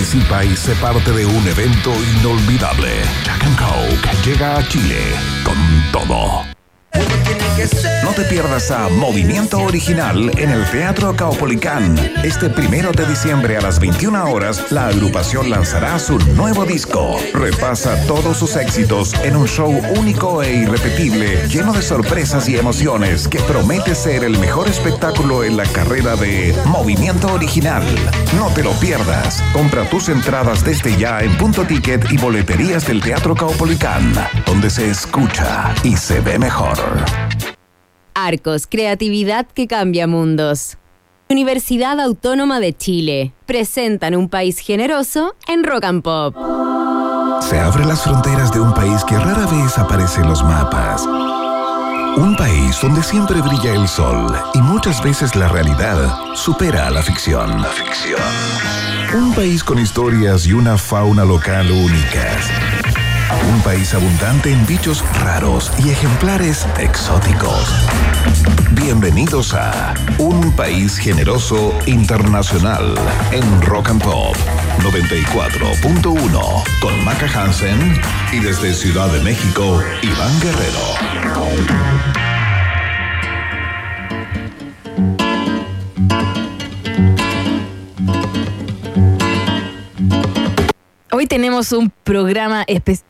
Participa y sé parte de un evento inolvidable. Jack and Coke llega a Chile con todo. No te pierdas a Movimiento Original en el Teatro Caupolicán. Este primero de diciembre a las 21 horas, la agrupación lanzará su nuevo disco. Repasa todos sus éxitos en un show único e irrepetible, lleno de sorpresas y emociones, que promete ser el mejor espectáculo en la carrera de Movimiento Original. No te lo pierdas. Compra tus entradas desde ya en punto ticket y boleterías del Teatro Caupolicán, donde se escucha y se ve mejor. Arcos, creatividad que cambia mundos. Universidad Autónoma de Chile. Presentan un país generoso en Rock and Pop. Se abren las fronteras de un país que rara vez aparece en los mapas. Un país donde siempre brilla el sol y muchas veces la realidad supera a la ficción. La ficción. Un país con historias y una fauna local únicas. Un país abundante en bichos raros y ejemplares exóticos. Bienvenidos a Un País Generoso Internacional en Rock and Pop 94.1 con Maca Hansen y desde Ciudad de México, Iván Guerrero. Hoy tenemos un programa especial.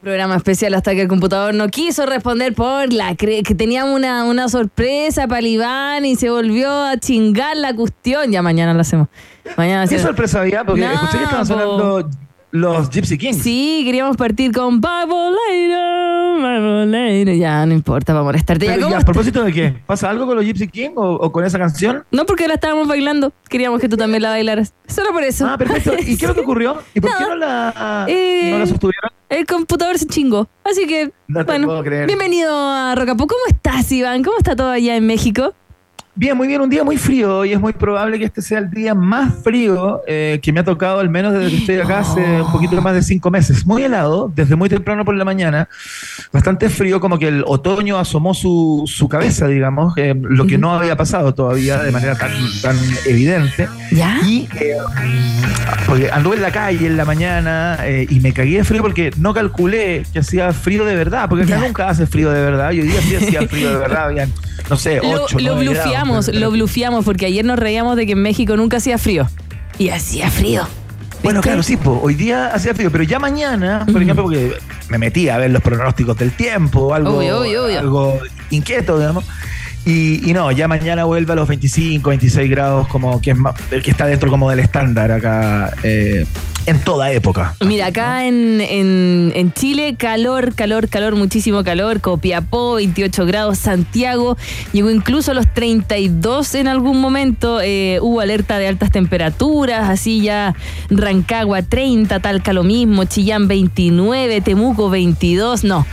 Programa especial hasta que el computador no quiso responder por la cre- que teníamos una, una sorpresa para el Iván y se volvió a chingar la cuestión. Ya mañana lo hacemos. Mañana ¿Qué hacemos. sorpresa había? Porque No, escuché que estaban po. sonando los Gypsy Kings. Sí, queríamos partir con Bible Later, Bible Later. Ya, no importa, vamos a molestarte. Ya, Pero, ¿cómo ¿y ¿A propósito de qué? ¿Pasa algo con los Gypsy Kings o, o con esa canción? No, porque la estábamos bailando. Queríamos que tú también la bailaras. Solo por eso. Ah, perfecto. ¿Y qué es lo que ocurrió? ¿Y por qué No. no la, Eh, no la sostuvieron? El computador se chingó. Así que, No te bueno, puedo creer. bienvenido a Rocapo. ¿Cómo estás, Iván? ¿Cómo está todo allá en México? Bien, muy bien. Un día muy frío y es muy probable que este sea el día más frío eh, que me ha tocado, al menos desde que estoy acá hace un poquito más de cinco meses. Muy helado, desde muy temprano por la mañana. Bastante frío, como que el otoño asomó su, su cabeza, digamos, eh, lo que no había pasado todavía de manera tan, tan evidente. ¿Ya? Y eh, porque anduve en la calle en la mañana eh, y me cagué de frío porque no calculé que hacía frío de verdad, porque acá nunca hace frío de verdad. Y hoy día sí hacía frío de verdad, habían, no sé, Lo, 8, lo blufiamos, lo blufiamos, porque ayer nos reíamos de que en México nunca hacía frío. Y hacía frío. Bueno, claro, sí, po, hoy día hacía frío, pero ya mañana, por ejemplo, porque me metí a ver los pronósticos del tiempo, algo, Obvio, obvio, obvio. algo inquieto, digamos. Y, y no, ya mañana vuelve a los 25, 26 grados, como que es más- que está dentro como del estándar acá eh, en toda época. Mira, acá en, en- en Chile, calor, calor, calor, muchísimo calor. Copiapó, 28 grados. Santiago llegó incluso a los 32 en algún momento. Eh, hubo alerta de altas temperaturas, así ya Rancagua 30, Talca lo mismo, Chillán 29, Temuco 22. No.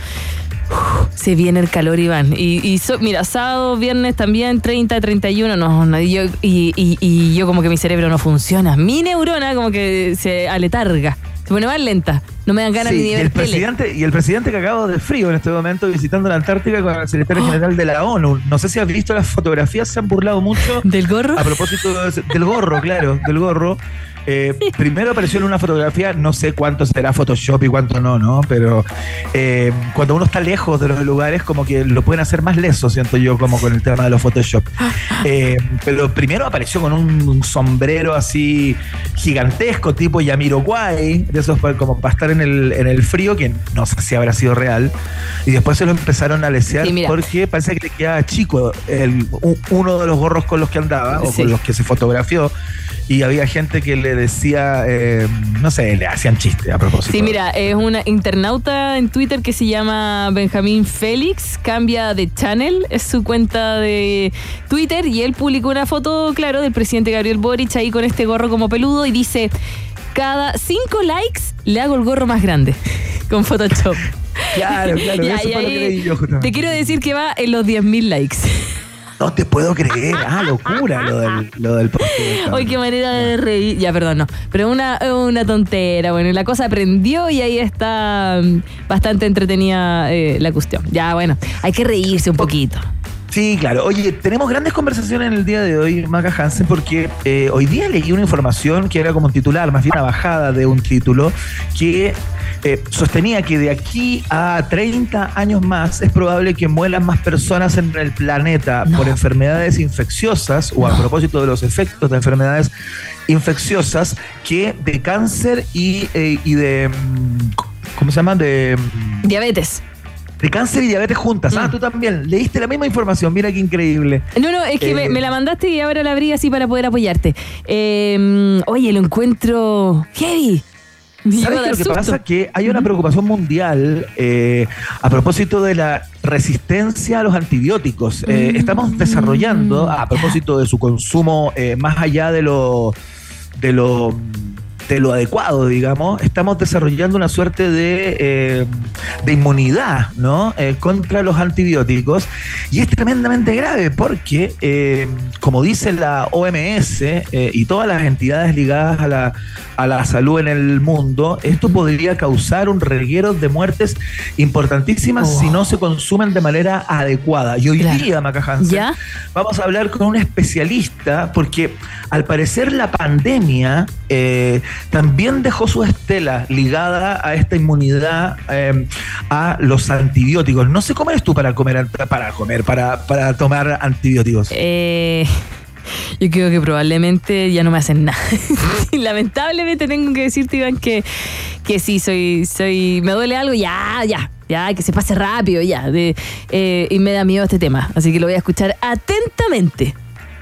Uf, Se viene el calor, Iván. Y, y so- mira, sábado, viernes también, 30, 31. No, no, y yo, y, y- yo como que mi cerebro no funciona. Mi neurona como que se aletarga. Se pone más lenta. No me dan ganas Sí, ni de ver el tele. presidente y el presidente cagado de frío en este momento visitando la Antártica con el secretario Oh. general de la ONU. No sé si has visto las fotografías, se han burlado mucho ¿Del gorro? a propósito de del gorro, claro, del gorro. Eh, primero apareció en una fotografía, no sé cuánto será Photoshop y cuánto no, ¿no? Pero eh, cuando uno está lejos de los lugares, como que lo pueden hacer más leso, siento yo, como con el tema de los Photoshop. Eh, pero primero apareció con un sombrero así gigantesco, tipo Yamiroquai, de esos como para estar en el, en el frío, que no sé si habrá sido real. Y después se lo empezaron a lesear Sí, porque parece que le quedaba chico el, uno de los gorros con los que andaba o con los que se fotografió. Y había gente que le decía, eh, no sé, le hacían chiste a propósito. Sí, mira, es una internauta en Twitter que se llama Benjamín Félix, cambia de channel, es su cuenta de Twitter y él publicó una foto, claro, del presidente Gabriel Boric ahí con este gorro como peludo y dice, cada cinco likes le hago el gorro más grande con Photoshop. Claro, claro, Ya, eso y fue lo que ahí leí yo justamente. Te quiero decir que va en los 10.000 likes. No te puedo creer. Ah, locura lo del, lo del. Hoy qué manera de reír. Ya, perdón, no. Pero una, una tontera. Bueno, la cosa aprendió y ahí está mm, bastante entretenida eh, la cuestión. Ya, bueno, hay que reírse un poquito. Sí, claro. Oye, tenemos grandes conversaciones en el día de hoy, Maca Hansen, porque eh, hoy día leí una información que era como un titular, más bien una bajada de un título, que eh, sostenía que de aquí a 30 años más es probable que mueran más personas en el planeta por enfermedades infecciosas o a propósito de los efectos de enfermedades infecciosas que de cáncer y, eh, y de... mm, ¿Cómo se llama? De... mm, Diabetes. De cáncer y diabetes juntas. Ah, Mm. tú también. Leíste la misma información. Mira qué increíble. No, no, es que me, Eh. me la mandaste y ahora la abrí así para poder apoyarte. Eh, oye, lo encuentro heavy. ¿Sabes lo que pasa? Que hay una preocupación mundial eh, a propósito de la resistencia a los antibióticos. Eh, Mm, estamos desarrollando, a propósito de su consumo eh, más allá de lo, de lo de lo adecuado, digamos, estamos desarrollando una suerte de, eh, de inmunidad ¿no? Eh, contra los antibióticos y es tremendamente grave porque, eh, como dice la OMS y todas las entidades ligadas a la, a la salud en el mundo, esto podría causar un reguero de muertes importantísimas Oh. si no se consumen de manera adecuada. Y hoy Claro. día, Maca Hansen, ¿Ya? vamos a hablar con un especialista porque al parecer la pandemia también dejó su estela ligada a esta inmunidad eh, a los antibióticos. No sé cómo eres tú para comer, para comer, para, para tomar antibióticos. Eh, yo creo que probablemente ya no me hacen nada. Lamentablemente tengo que decirte, Iván, que, que sí, soy, soy. Me duele algo, ya, ya, ya, que se pase rápido, ya. eh, y me da miedo este tema. Así que lo voy a escuchar atentamente.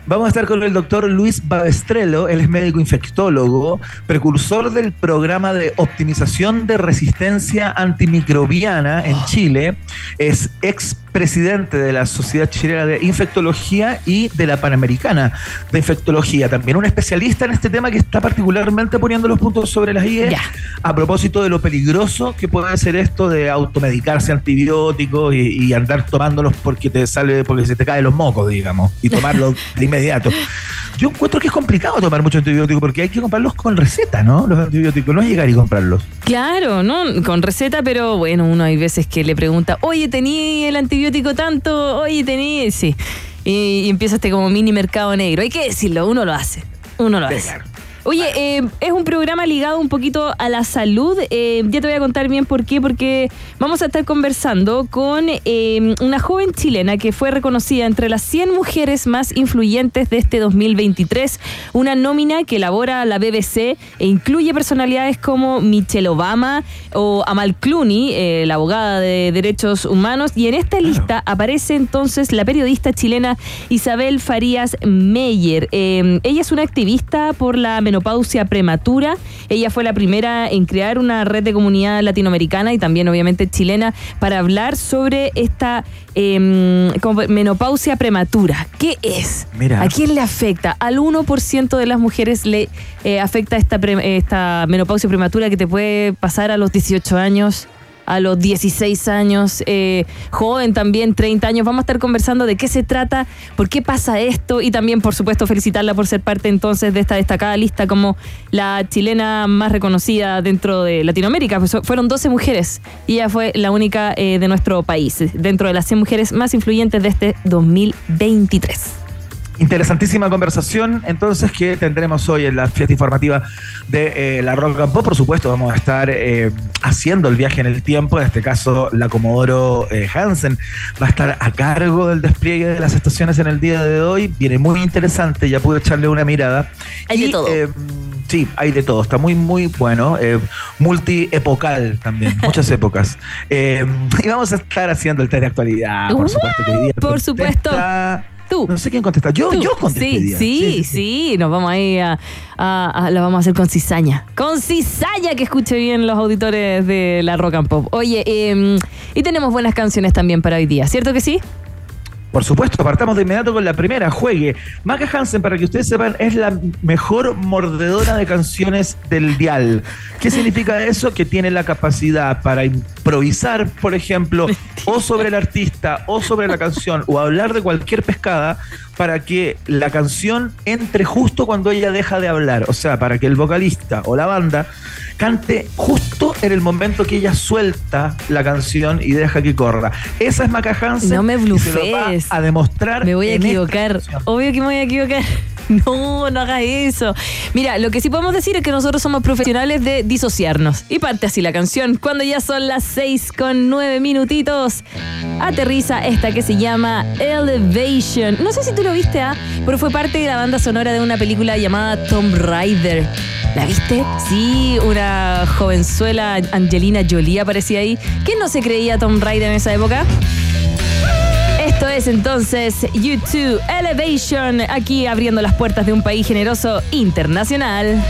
Vamos a estar con el doctor Luis Babestrelo, él es médico infectólogo, precursor del programa de optimización de resistencia antimicrobiana en Chile, es ex presidente de la Sociedad Chilena de Infectología y de la Panamericana de Infectología, también un especialista en este tema que está particularmente poniendo los puntos sobre las IE a propósito de lo peligroso que puede ser esto de automedicarse antibióticos y, y andar tomándolos porque te sale, porque se te caen los mocos, digamos, y tomarlos de inmediato. Yo encuentro que es complicado tomar mucho antibiótico porque hay que comprarlos con receta, ¿no? Los antibióticos, no es llegar y comprarlos. Claro, ¿no? Con receta, pero bueno, uno hay veces que le pregunta, oye, ¿tení el antibiótico tanto? Oye, ¿tení? Sí. Y, y empieza este como mini mercado negro. Hay que decirlo, uno lo hace. Uno lo Sí, hace. claro. Oye, eh, es un programa ligado un poquito a la salud. Eh, ya te voy a contar bien por qué, porque vamos a estar conversando con eh, una joven chilena que fue reconocida entre las 100 mujeres más influyentes de este 2023, una nómina que elabora la BBC e incluye personalidades como Michelle Obama o Amal Clooney, eh, la abogada de derechos humanos, y en esta lista aparece entonces la periodista chilena Isabel Farías Meyer. Ella es una activista por la menopausia prematura. Ella fue la primera en crear una red de comunidad latinoamericana y también obviamente chilena para hablar sobre esta eh, como menopausia prematura. ¿Qué es? Mira. ¿A quién le afecta? Al 1% de las mujeres le eh, afecta esta, pre- esta menopausia prematura que te puede pasar a los 18 años a los 16 años, eh, joven también, 30 años. Vamos a estar conversando de qué se trata, por qué pasa esto y también, por supuesto, felicitarla por ser parte entonces de esta destacada lista como la chilena más reconocida dentro de Latinoamérica. Pues, fueron 12 mujeres y ella fue la única eh, de nuestro país, dentro de las 100 mujeres más influyentes de este 2023. Interesantísima conversación, entonces, que tendremos hoy en la fiesta informativa de eh, la Rock and Pop. Por supuesto, vamos a estar eh, haciendo el viaje en el tiempo. En este caso, la Comodoro eh, Hansen va a estar a cargo del despliegue de las estaciones en el día de hoy. Viene muy interesante, ya pude echarle una mirada. Hay de todo. sí, hay de todo. Está muy, muy bueno. Multiepocal también, muchas épocas. Y vamos a estar haciendo el test de actualidad, por Uh, supuesto. Que hoy día por supuesto. Tú. no sé quién contesta. Yo, Tú. yo contesté. Sí, día. sí, sí, nos vamos a ir a, a- a- la vamos a hacer con cizaña. Con cizaña, que escuche bien los auditores de la Rock and Pop. Oye, eh, y tenemos buenas canciones también para hoy día, ¿cierto que sí? Por supuesto, partamos de inmediato con la primera, juegue. Maca Hansen, para que ustedes sepan, es la mejor mordedora de canciones del dial. ¿Qué significa eso? Que tiene la capacidad para improvisar, por ejemplo, o sobre el artista, o sobre la canción, o hablar de cualquier pescada, para que la canción entre justo cuando ella deja de hablar. O sea, para que el vocalista o la banda cante justo en el momento que ella suelta la canción y deja que corra. Esa es Maca Hansen. No me blufees. a demostrar. Me voy a equivocar. Obvio que me voy a equivocar. No, no hagas eso. Mira, lo que sí podemos decir es que nosotros somos profesionales de disociarnos. Y parte así la canción. Cuando ya son las 6 con 9 minutitos, aterriza esta que se llama Elevation. No sé si tú lo viste, ¿ah? Pero fue parte de la banda sonora de una película llamada Tomb Raider. ¿La viste? Sí, una jovenzuela Angelina Jolie aparecía ahí. ¿Quién no se creía Tomb Raider en esa época? Esto es entonces YouTube Elevation, aquí abriendo las puertas de un país generoso internacional.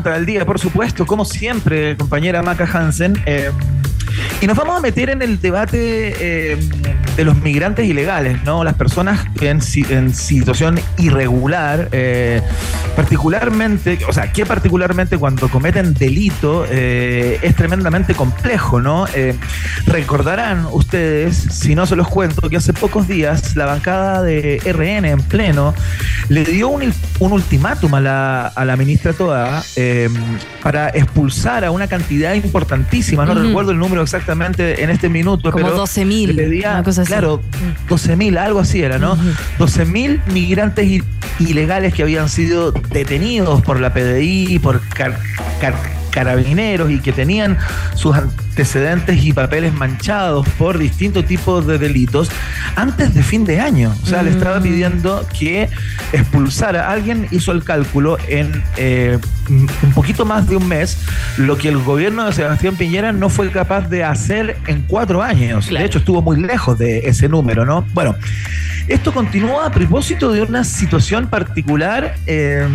Pregunta del día, por supuesto, como siempre, compañera Maca Hansen. eh, y nos vamos a meter en el debate eh, de los migrantes ilegales, ¿no? Las personas en, en situación irregular, eh, particularmente, o sea, que particularmente cuando cometen delito eh, es tremendamente complejo, ¿no? Eh, recordarán ustedes, si no se los cuento, que hace pocos días la bancada de RN en pleno le dio un, un ultimátum a la, a la ministra eh, para expulsar a una cantidad importantísima, no recuerdo el número exactamente en este minuto, Como pero 12.000, le pedía, una cosa así. Claro, 12.000, algo así era, ¿no? 12.000 migrantes ilegales que habían sido detenidos por la PDI, por car- car- carabineros y que tenían sus antecedentes y papeles manchados por distintos tipos de delitos antes de fin de año. O sea, le estaba pidiendo que expulsara. Alguien hizo el cálculo en eh, un poquito más de un mes, lo que el gobierno de Sebastián Piñera no fue capaz de hacer en cuatro años. Claro. De hecho, estuvo muy lejos de ese número, ¿no? Bueno, esto continúa a propósito de una situación particular eh,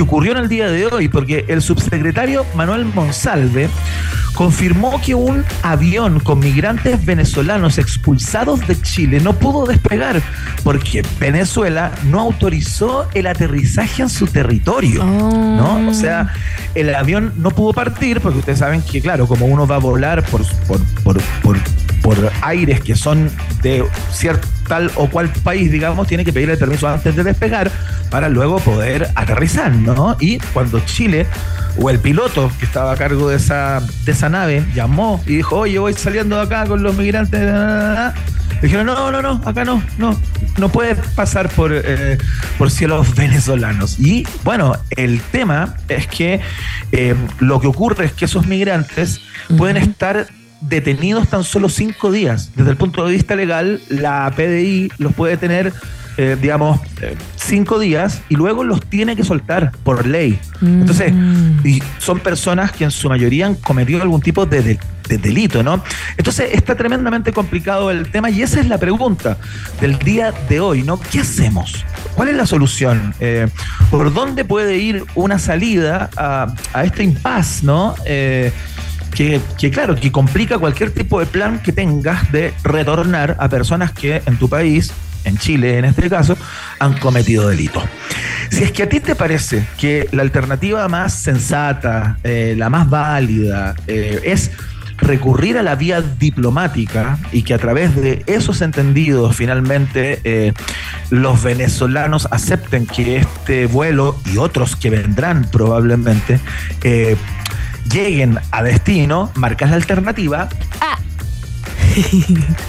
que ocurrió en el día de hoy, porque el subsecretario Manuel Monsalve confirmó que un avión con migrantes venezolanos expulsados de Chile no pudo despegar porque Venezuela no autorizó el aterrizaje en su territorio. ¿no? O sea, el avión no pudo partir porque ustedes saben que, claro, como uno va a volar por, por, por, por, por aires que son de cierto tal o cual país, digamos, tiene que pedirle permiso antes de despegar para luego poder aterrizar, ¿no? Y cuando Chile o el piloto que estaba a cargo de esa, de esa nave llamó y dijo, oye, voy saliendo de acá con los migrantes, na, na, na", le dijeron, no, no, no, acá no, no, no puedes pasar por, eh, por cielos venezolanos. Y bueno, el tema es que eh, lo que ocurre es que esos migrantes pueden estar detenidos tan solo cinco días. Desde el punto de vista legal, la PDI los puede tener, eh, digamos, eh, cinco días y luego los tiene que soltar por ley. Entonces, y son personas que en su mayoría han cometido algún tipo de, de- de delito, ¿no? Entonces, está tremendamente complicado el tema y esa es la pregunta del día de hoy, ¿no? ¿Qué hacemos? ¿Cuál es la solución? Eh, ¿Por dónde puede ir una salida a, a este impasse, ¿no? Eh, que, claro, que complica cualquier tipo de plan que tengas de retornar a personas que en tu país, en Chile en este caso, han cometido delitos. Si es que a ti te parece que la alternativa más sensata, eh, la más válida, eh, es recurrir a la vía diplomática y que a través de esos entendidos finalmente eh, los venezolanos acepten que este vuelo y otros que vendrán probablemente eh, lleguen a destino, marcas la alternativa.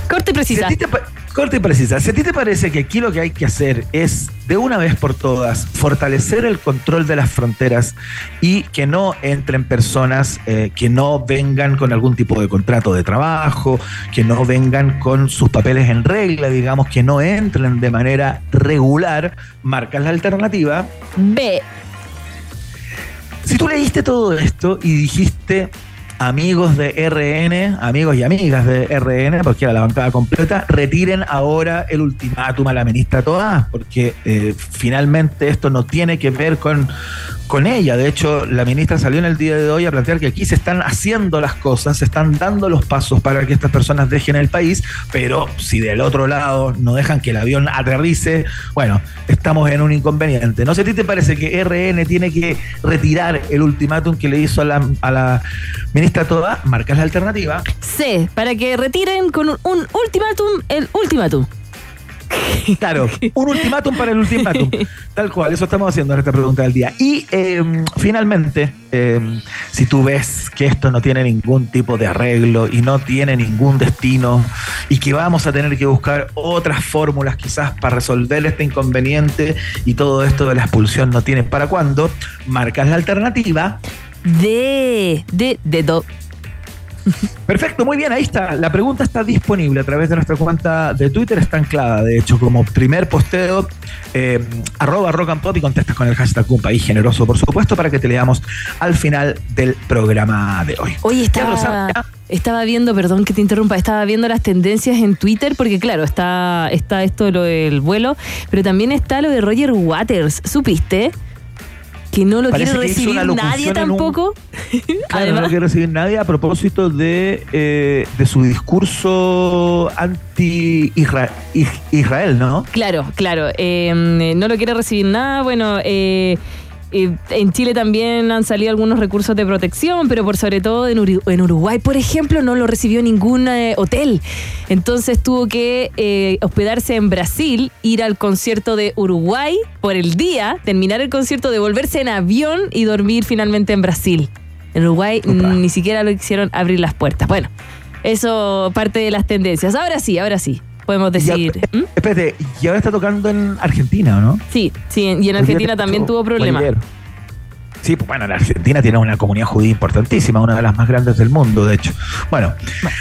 Corte y Si precisa. te pa- corte y precisa. Si a ti te parece que aquí lo que hay que hacer es, de una vez por todas, fortalecer el control de las fronteras y que no entren personas eh, que no vengan con algún tipo de contrato de trabajo, que no vengan con sus papeles en regla, digamos, que no entren de manera regular, marcas la alternativa B. si tú leíste todo esto y dijiste amigos de RN, amigos y amigas de RN, porque era la bancada completa, retiren ahora el ultimátum a la ministra Toá, porque eh, finalmente esto no tiene que ver con, con ella. De hecho, la ministra salió en el día de hoy a plantear que aquí se están haciendo las cosas, se están dando los pasos para que estas personas dejen el país, pero si del otro lado no dejan que el avión aterrice, bueno, estamos en un inconveniente. No sé, ¿a ti te parece que RN tiene que retirar el ultimátum que le hizo a la, a la ministra Toda? Marcas la alternativa. C. Para que retiren con un, un ultimátum el ultimátum. Claro, un ultimátum para el ultimátum. Tal cual, eso estamos haciendo en esta pregunta del día. Y eh, finalmente, eh, si tú ves que esto no tiene ningún tipo de arreglo y no tiene ningún destino y que vamos a tener que buscar otras fórmulas quizás para resolver este inconveniente y todo esto de la expulsión no tiene para cuándo, marcas la alternativa. D. De dedo. Perfecto, muy bien, ahí está. La pregunta está disponible a través de nuestra cuenta de Twitter, está anclada, de hecho, como primer posteo, eh, arroba rock and pop y contestas con el hashtag un país generoso, por supuesto, para que te leamos al final del programa de hoy. Lo estaba, estaba viendo, perdón que te interrumpa, estaba viendo las tendencias en Twitter, porque claro, está, está esto de lo del vuelo, pero también está lo de Roger Waters. ¿Supiste? Que no lo Parece quiere recibir nadie en un- tampoco. Claro, no lo quiere recibir nadie a propósito de, eh, de su discurso anti-Israel, ¿no? Claro, claro. eh, no lo quiere recibir nada. Bueno, eh, eh, en Chile también han salido algunos recursos de protección, pero por sobre todo en, Uri- en Uruguay, por ejemplo, no lo recibió ningún eh, hotel. Entonces tuvo que eh, hospedarse en Brasil, ir al concierto de Uruguay por el día, terminar el concierto, devolverse en avión y dormir finalmente en Brasil. En Uruguay ni siquiera lo quisieron abrir las puertas. Bueno, eso parte de las tendencias. Ahora sí, ahora sí. Podemos decir. ¿Mm? Espérate, y ahora está tocando en Argentina, ¿o no? Sí, sí, y en Argentina también tuvo problemas. Sí, pues bueno, la Argentina tiene una comunidad judía importantísima, una de las más grandes del mundo, de hecho. Bueno,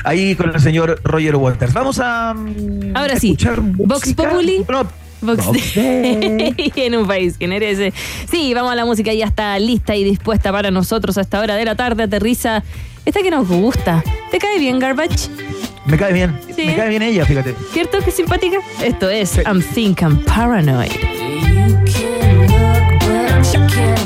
ahí con el señor Roger Waters. Vamos a. mm, Ahora sí, Vox. Populi. No, Day en un país que merece. Sí, vamos a la música, ya está lista y dispuesta para nosotros a esta hora de la tarde. Aterriza esta que nos gusta. ¿Te cae bien, Garbage? Me cae bien. Sí. Me cae bien ella, fíjate. ¿Cierto que es simpática? Esto es I'm Think I'm Paranoid. You can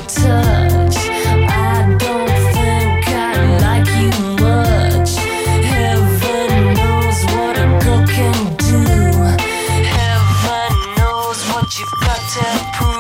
look, but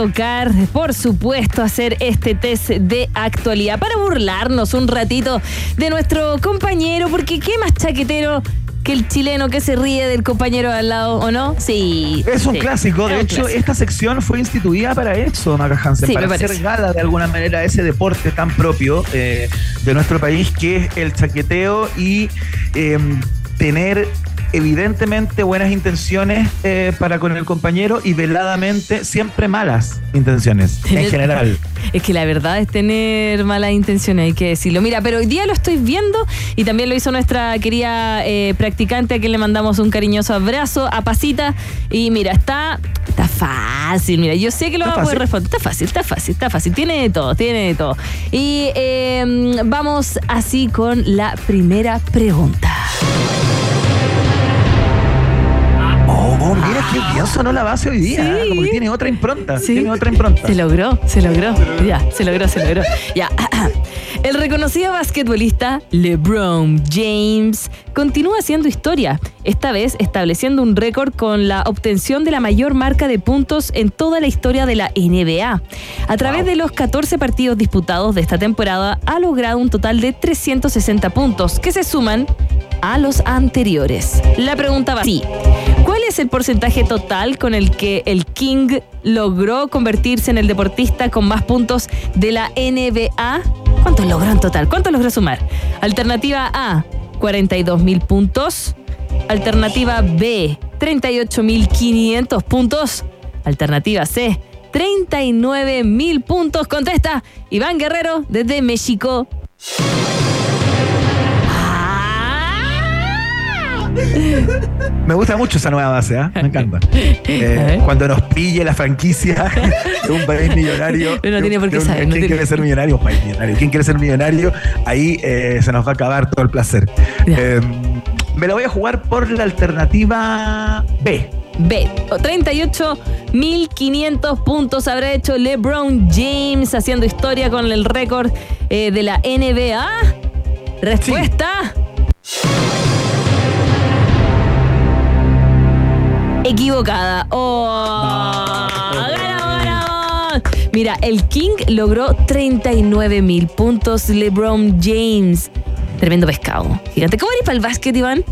tocar, por supuesto, hacer este test de actualidad para burlarnos un ratito de nuestro compañero, porque qué más chaquetero que el chileno que se ríe del compañero de al lado, ¿o no? Sí. Es un sí, clásico. De hecho, clásico. esta sección fue instituida para eso, Maca Hansen, Sí, para hacer gala de alguna manera a ese deporte tan propio eh, de nuestro país que es el chaqueteo y eh, tener evidentemente buenas intenciones eh, para con el compañero y veladamente siempre malas intenciones en general. Es que la verdad es tener malas intenciones, hay que decirlo. Mira, pero hoy día lo estoy viendo y también lo hizo nuestra querida eh, practicante a quien le mandamos un cariñoso abrazo a Pasita. Y mira, está, está fácil. Mira, yo sé que lo va a poder responder. Está fácil, está fácil, está fácil. Tiene de todo, tiene de todo. Y eh, vamos así con la primera pregunta. Oh, bien sonó la base hoy día, Sí. ¿eh? como que tiene otra impronta, Sí. tiene otra impronta. Se logró, se logró. Ya, se logró, se logró. Ya. El reconocido basquetbolista LeBron James continúa haciendo historia, esta vez estableciendo un récord con la obtención de la mayor marca de puntos en toda la historia de la NBA. A través de los 14 partidos disputados de esta temporada, ha logrado un total de 360 puntos, que se suman a los anteriores. La pregunta va así. ¿Cuál es el porcentaje total con el que el King logró convertirse en el deportista con más puntos de la NBA? ¿Cuántos logró en total? ¿Cuántos logró sumar? Alternativa A, 42 mil puntos. Alternativa B, 38.500 puntos. Alternativa C, 39 mil puntos. Contesta Iván Guerrero desde México. Me gusta mucho esa nueva base, ¿ah? me encanta. Eh, cuando nos pille la franquicia de un país millonario. Pero no de tiene por qué saber, no ¿Quién tiene- quiere ser millonario? Un país millonario. ¿Quién quiere ser millonario? Ahí eh, se nos va a acabar todo el placer. Eh, me la voy a jugar por la alternativa B. B. 38.500 puntos habrá hecho LeBron James haciendo historia con el récord eh, de la NBA. Respuesta. Equivocada. Oh, ganamos, ganamos. Mira, el King logró 39.000 puntos. LeBron James. Tremendo pescado. Gigante. ¿Cómo eres para el básquet, Iván?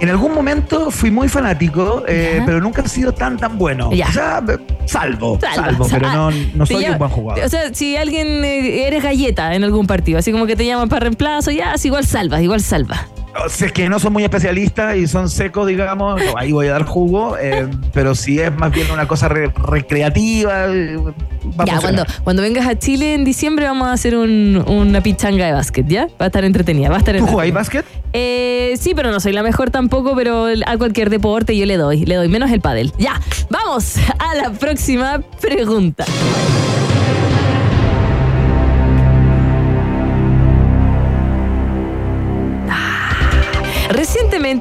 En algún momento fui muy fanático, eh, pero nunca he sido tan tan bueno. Ya. O sea, eh, salvo, salvo, pero no, no te soy llama- un buen jugador. O sea, si alguien eh, eres galleta en algún partido, así como que te llaman para reemplazo, ya, es igual salva, igual salva. Es que no son muy especialistas y son secos, digamos, ahí voy a dar jugo, eh, pero si es más bien una cosa re- recreativa, va a ya, funcionar. cuando, cuando vengas a Chile en diciembre vamos a hacer un- una pichanga de básquet, ¿ya? Va a estar entretenida, va a estar ¿Tú jugáis básquet? Eh, sí, pero no soy la mejor tampoco, pero a cualquier deporte yo le doy, le doy, menos el pádel. Ya, vamos a la próxima pregunta.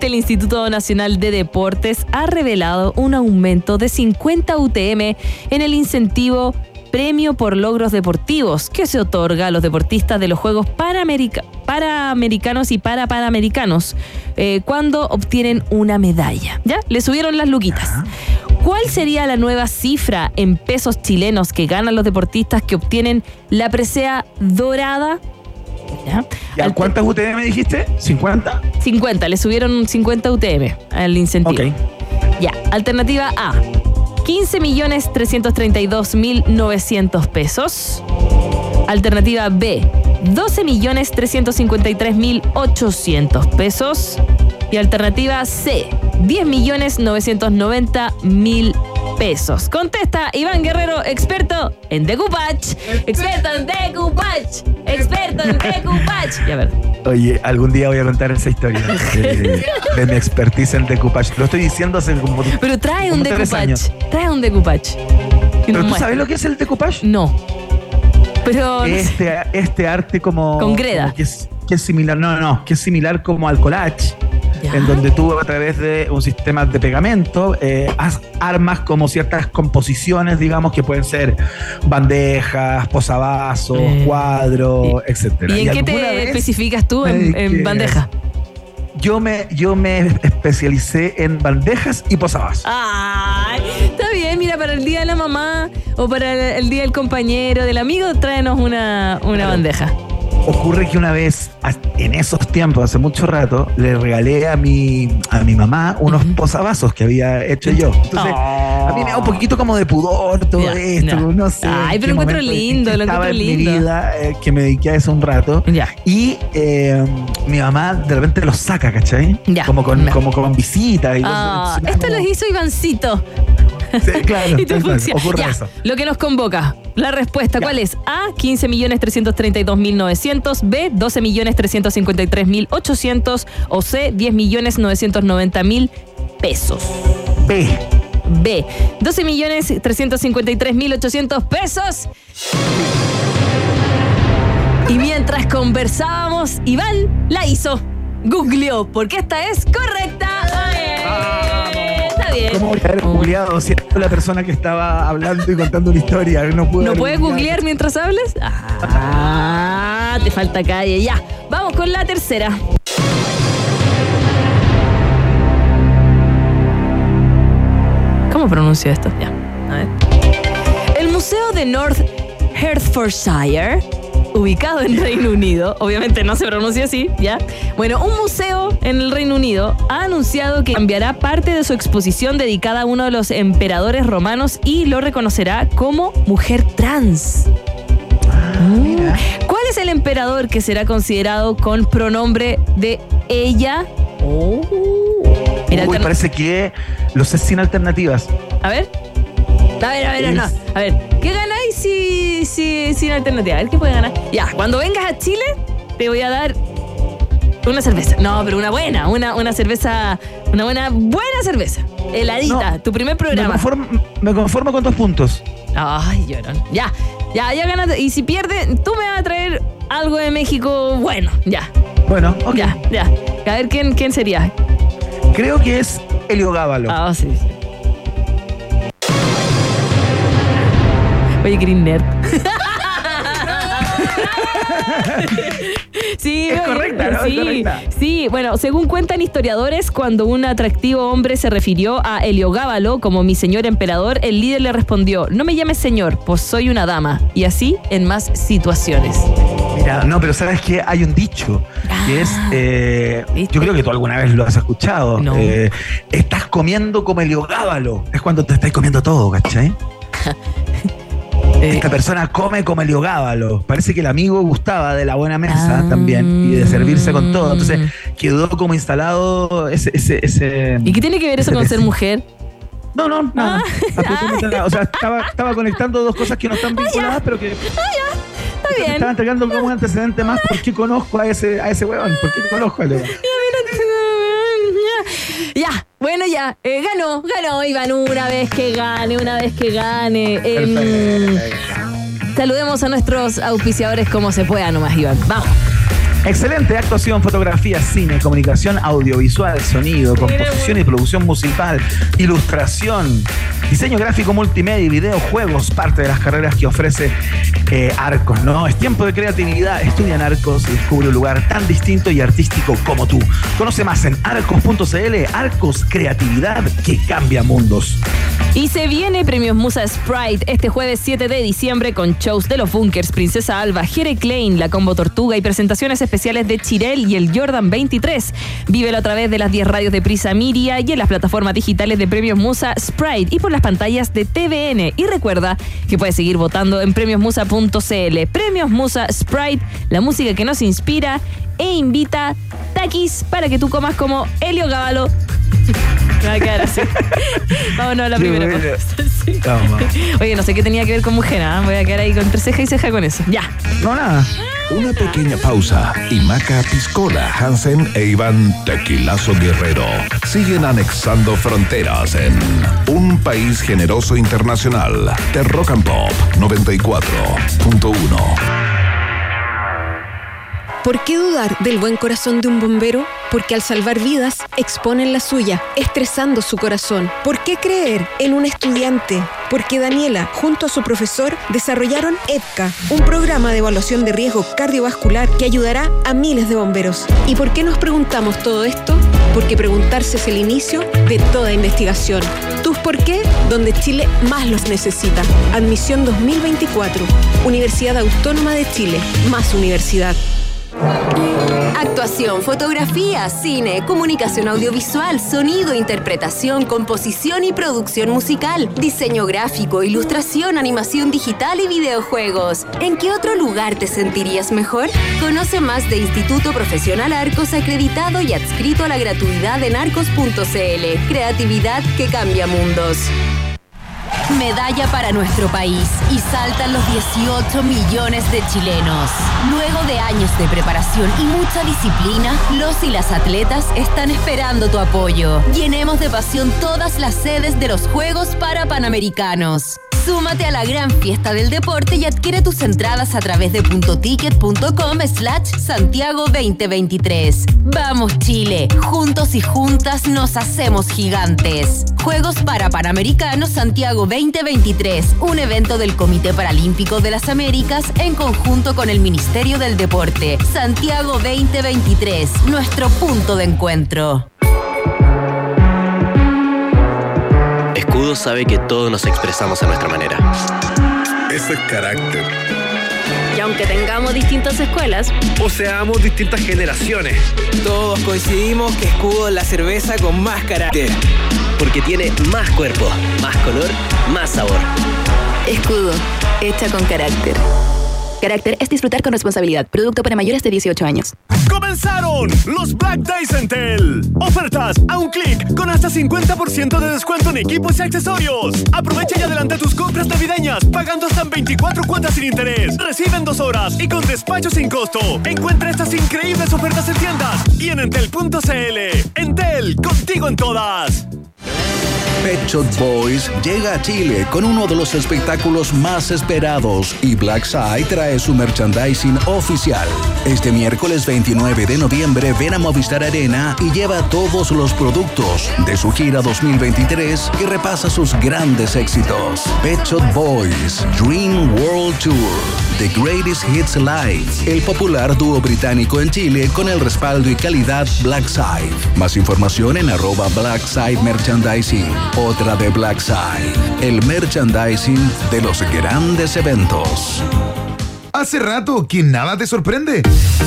El Instituto Nacional de Deportes ha revelado un aumento de 50 UTM en el incentivo Premio por Logros Deportivos que se otorga a los deportistas de los Juegos Panamerica- Panamericanos y para Panamericanos eh, cuando obtienen una medalla. ¿Ya? Le subieron las luquitas. ¿Cuál sería la nueva cifra en pesos chilenos que ganan los deportistas que obtienen la presea dorada? ¿Ya? ¿Ya, Al- ¿Cuántas UTM dijiste? ¿50? 50, le subieron 50 UTM al incentivo. Ok. Ya, alternativa A. 15.332.900 pesos. Alternativa B. 12.353.800 pesos. Y alternativa C. 10.990.000 pesos. Contesta Iván Guerrero, experto en decoupage. Experto en decoupage. Experto en decoupage. Ya a ver. Oye, algún día voy a contar esa historia de, de mi expertise en decoupage. Lo estoy diciendo hace como. Pero trae un como tres decoupage. años. Trae un decoupage. Y ¿Pero nos tú muestra. sabes lo que es el decoupage? No. Pero. no sé. Este, este arte como. Con greda. como que, es, que es similar. No, no, no. Que es similar como al collage. Ya. En donde tú a través de un sistema de pegamento eh, haz- armas como ciertas composiciones, digamos, que pueden ser bandejas, posavasos, Eh, cuadros, etcétera. ¿Y en qué te especificas tú en, bandeja? Yo me, yo me especialicé en bandejas y posavasos. Ay, está bien, mira, para el día de la mamá o para el, el día del compañero, del amigo, tráenos una, una Claro. bandeja. Ocurre que una vez, en esos tiempos, hace mucho rato, le regalé a mi, a mi mamá unos posavasos que había hecho yo. Entonces, Oh. a mí me da un poquito como de pudor todo Ya, esto, ya. no sé. Ay, pero lo encuentro lindo, lo encuentro en lindo. mi vida, eh, que me dediqué a eso un rato. Ya. Y eh, mi mamá de repente los saca, ¿cachai? Ya. Como con, como con visitas. Y Ah, cosas. Entonces, esto como- lo hizo Ivancito. Sí, claro, Y cual, función. ocurre Ya, eso. Lo que nos convoca. La respuesta, Ya. ¿cuál es? A, 15.332.900. B, 12.353.800. O C, 10.990.000 pesos. B. B, 12.353.800 pesos. Y mientras conversábamos, Iván la hizo. Googleó, porque esta es correcta. Bien, ¿Cómo voy a haber googleado siendo la persona que estaba hablando y contando una historia? No, pude ¿No puedes googlear mientras hables? Ah, te falta calle. Ya, vamos con la tercera. ¿Cómo pronuncio esto? Ya, a ver. El Museo de North Hertfordshire, ubicado en Reino Unido, obviamente no se pronuncia así, ¿ya? Bueno, un museo en el Reino Unido ha anunciado que cambiará parte de su exposición dedicada a uno de los emperadores romanos y lo reconocerá como mujer trans. Mira. ¿Cuál es el emperador que será considerado con pronombre de ella? Uy, altern- parece que lo sé sin alternativas. a ver. A ver, a ver, no. A ver, ¿qué ganáis si, si, sin alternativa? A ver, ¿qué puede ganar? Ya, cuando vengas a Chile, te voy a dar una cerveza. No, pero una buena, una, una cerveza, una buena, buena cerveza. Heladita, No, tu primer Me programa. conformo, me conformo con dos puntos. Ay, llorón. Ya, ya, ya ganaste. Y si pierdes, tú me vas a traer algo de México bueno. Ya, Bueno, ok. ya, ya. A ver, ¿quién, quién sería? Creo que es Helio Gábalo. Ah, sí, sí. Oye, Green Nerd. Sí, Es correcta, ¿no? Es Sí, correcta. sí, bueno, según cuentan historiadores, cuando un atractivo hombre se refirió a Heliogábalo como mi señor emperador, el líder le respondió, no me llames señor, pues soy una dama. Y así en más situaciones. Mira, no, pero sabes que hay un dicho que es, eh, ¿viste? yo creo que tú alguna vez lo has escuchado. No. eh, estás comiendo como Helio Gábalo. Es cuando te estás comiendo todo, ¿cachai? Eh, Esta persona come como Helio Gábalo. Parece que el amigo gustaba de la buena mesa Ah. también y de servirse con todo. Entonces quedó como instalado ese... ese, ese ¿Y qué tiene que ver eso con ser mujer? No, no, nada. Ah. O sea, estaba, estaba conectando dos cosas que no están vinculadas, pero que Está me bien. estaba entregando como un antecedente más. ¿Por qué conozco a ese, a ese weón? ¿Por qué conozco a Leo? Ya, bueno, ya. eh, ganó, ganó Iván una vez que gane, una vez que gane. Em, saludemos a nuestros auspiciadores como se pueda nomás, Iván. Vamos. Excelente actuación, fotografía, cine, comunicación audiovisual, sonido, composición y producción musical, ilustración, diseño gráfico multimedia y videojuegos, parte de las carreras que ofrece eh, Arcos, ¿no? Es tiempo de creatividad, estudia en Arcos y descubre un lugar tan distinto y artístico como tú. Conoce más en arcos.cl, Arcos, creatividad que cambia mundos. Y se viene Premios Musa Sprite este jueves 7 de diciembre con shows de los Bunkers, Princesa Alba, Jere Klein, La Combo Tortuga y presentaciones especiales de Chirel y el Jordan 23. Vívelo a través de las 10 radios de Prisa Miria y en las plataformas digitales de Premios Musa Sprite y por las pantallas de TVN. Y recuerda que puedes seguir votando en premiosmusa.cl. Premios Musa Sprite, la música que nos inspira e invita taquis para que tú comas como Helio Gávalo. Me va a quedar así. Vámonos a la Qué primera bueno. Sí. Oye, no sé qué tenía que ver con mujer, ¿ah? Voy a quedar ahí con entre ceja y ceja con eso. Ya. No, nada. Una pequeña pausa y Maca Piscola, Hansen e Iván Tequilazo Guerrero siguen anexando fronteras en un país generoso internacional de Rock and Pop 94.1. ¿Por qué dudar del buen corazón de un bombero? Porque al salvar vidas exponen la suya, estresando su corazón. ¿Por qué creer en un estudiante? Porque Daniela, junto a su profesor, desarrollaron EDCA, un programa de evaluación de riesgo cardiovascular que ayudará a miles de bomberos. ¿Y por qué nos preguntamos todo esto? Porque preguntarse es el inicio de toda investigación. ¿Tus por qué? Donde Chile más los necesita. Admisión 2024. Universidad Autónoma de Chile. Más universidad. Actuación, fotografía, cine, comunicación audiovisual, sonido, interpretación, composición y producción musical, diseño gráfico, ilustración, animación digital y videojuegos. ¿En qué otro lugar te sentirías mejor? Conoce más de Instituto Profesional Arcos acreditado y adscrito a la gratuidad en arcos.cl. Creatividad que cambia mundos. Medalla para nuestro país y saltan los 18 millones de chilenos. Luego de años de preparación y mucha disciplina, los y las atletas están esperando tu apoyo. Llenemos de pasión todas las sedes de los Juegos para Panamericanos. Súmate a la gran fiesta del deporte y adquiere tus entradas a través de puntoticket.com slash Santiago 2023. Vamos Chile, juntos y juntas nos hacemos gigantes. Juegos para Panamericanos Santiago 2023, un evento del Comité Paralímpico de las Américas en conjunto con el Ministerio del Deporte. Santiago 2023, nuestro punto de encuentro. Escudo sabe que todos nos expresamos a nuestra manera. Eso es carácter. Y aunque tengamos distintas escuelas, O seamos distintas generaciones. Todos coincidimos que Escudo es la cerveza con más carácter. Porque tiene más cuerpo, más color, más sabor. Escudo, hecha con carácter. Carácter es disfrutar con responsabilidad. Producto para mayores de 18 años. ¡Comenzaron los Black Days en Tel! Ofertas a un clic con hasta 50% de descuento en equipos y accesorios. Aprovecha y adelanta tus compras navideñas pagando hasta en 24 cuotas sin interés. Recibe en dos horas y con despacho sin costo. Encuentra estas increíbles ofertas en tiendas y en entel.cl. Entel, contigo en todas. Pet Shop Boys llega a Chile con uno de los espectáculos más esperados y Black Side trae su merchandising oficial. Este miércoles 29 de noviembre ven a Movistar Arena y lleva todos los productos de su gira 2023 que repasa sus grandes éxitos. Pet Shop Boys Dream World Tour. The Greatest Hits Live, el popular dúo británico en Chile con el respaldo y calidad Blackside. Más información en arroba Blackside Merchandising. Otra de Blackside, el merchandising de los grandes eventos. Hace rato que nada te sorprende.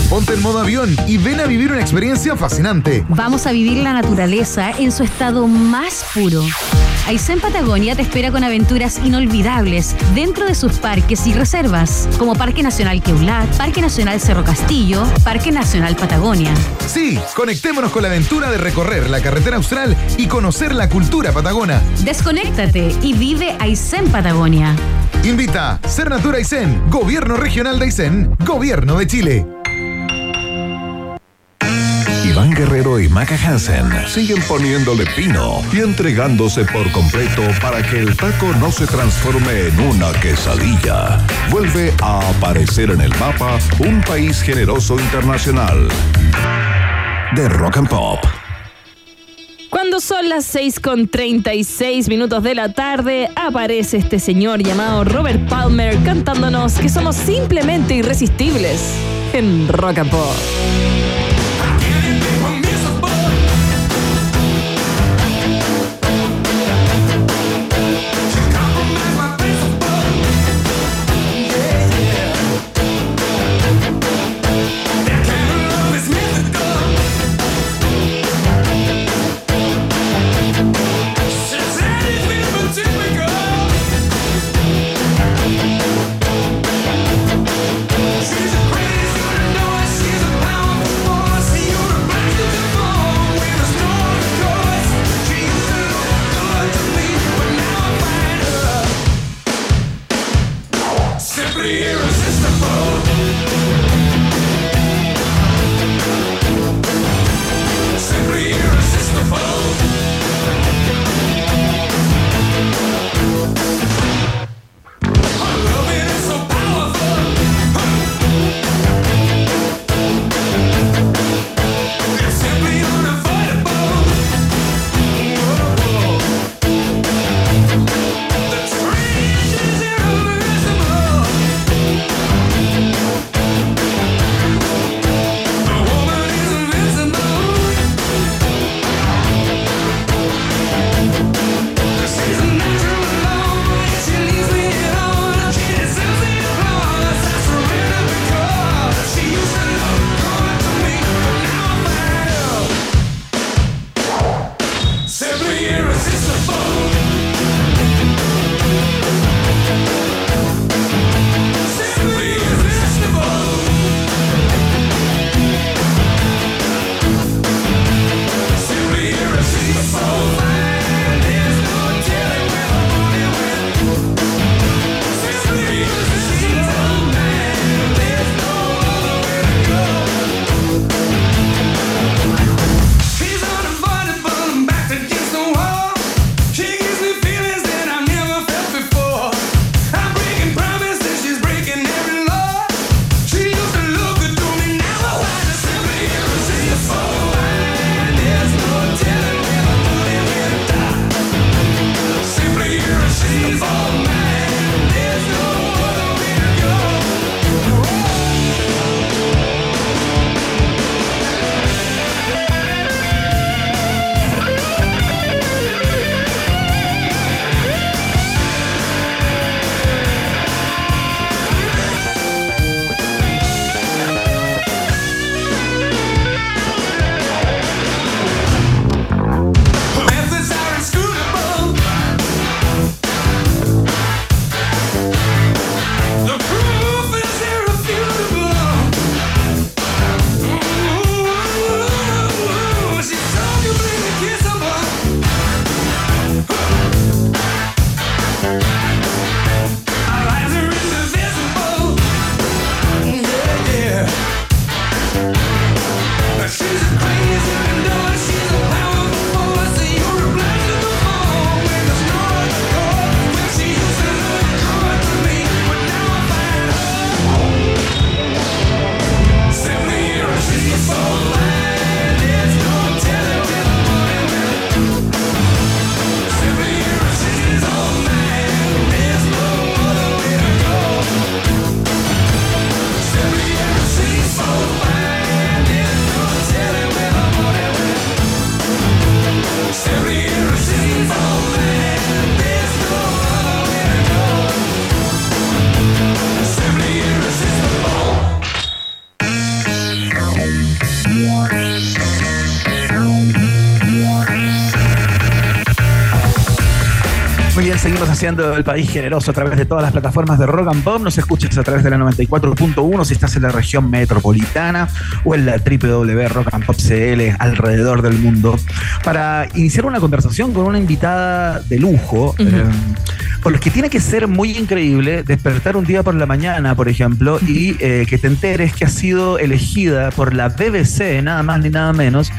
Ponte en modo avión y ven a vivir una experiencia fascinante. Vamos a vivir la naturaleza en su estado más puro. Aysén Patagonia te espera con aventuras inolvidables dentro de sus parques y reservas, como Parque Nacional Queulat, Parque Nacional Cerro Castillo, Parque Nacional Patagonia. Sí, conectémonos con la aventura de recorrer la carretera austral y conocer la cultura patagona. Desconéctate y vive Aysén Patagonia. Invita Ser Natura Aysén, Gobierno Regional de Aysén, Gobierno de Chile. Iván Guerrero y Maca Hansen siguen poniéndole pino y entregándose por completo para que el taco no se transforme en una quesadilla. Vuelve a aparecer en el mapa un país generoso internacional de rock and pop. Son las 6 con 36 minutos de la tarde, aparece este señor llamado Robert Palmer cantándonos que somos simplemente irresistibles en Rock and Pop. Muy bien, seguimos haciendo el país generoso a través de todas las plataformas de Rock and Pop. Nos escuchas a través de la 94.1 si estás en la región metropolitana o en la www.rockandpop.cl alrededor del mundo. Para iniciar una conversación con una invitada de lujo, eh, por los que tiene que ser muy increíble despertar un día por la mañana, por ejemplo, y eh, que te enteres que ha sido elegida por la BBC, nada más ni nada menos,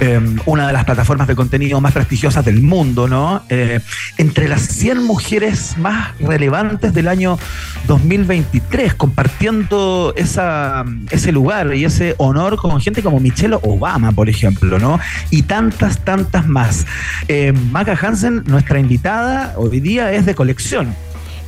eh, una de las plataformas de contenido más prestigiosas del mundo, ¿no? Eh, entre las 100 mujeres más relevantes del año 2023, compartiendo esa, ese lugar y ese honor con gente como Michelle Obama, por ejemplo, ¿no? Y tantas, tantas más. Eh, Maca Hansen, nuestra invitada hoy día es de colección.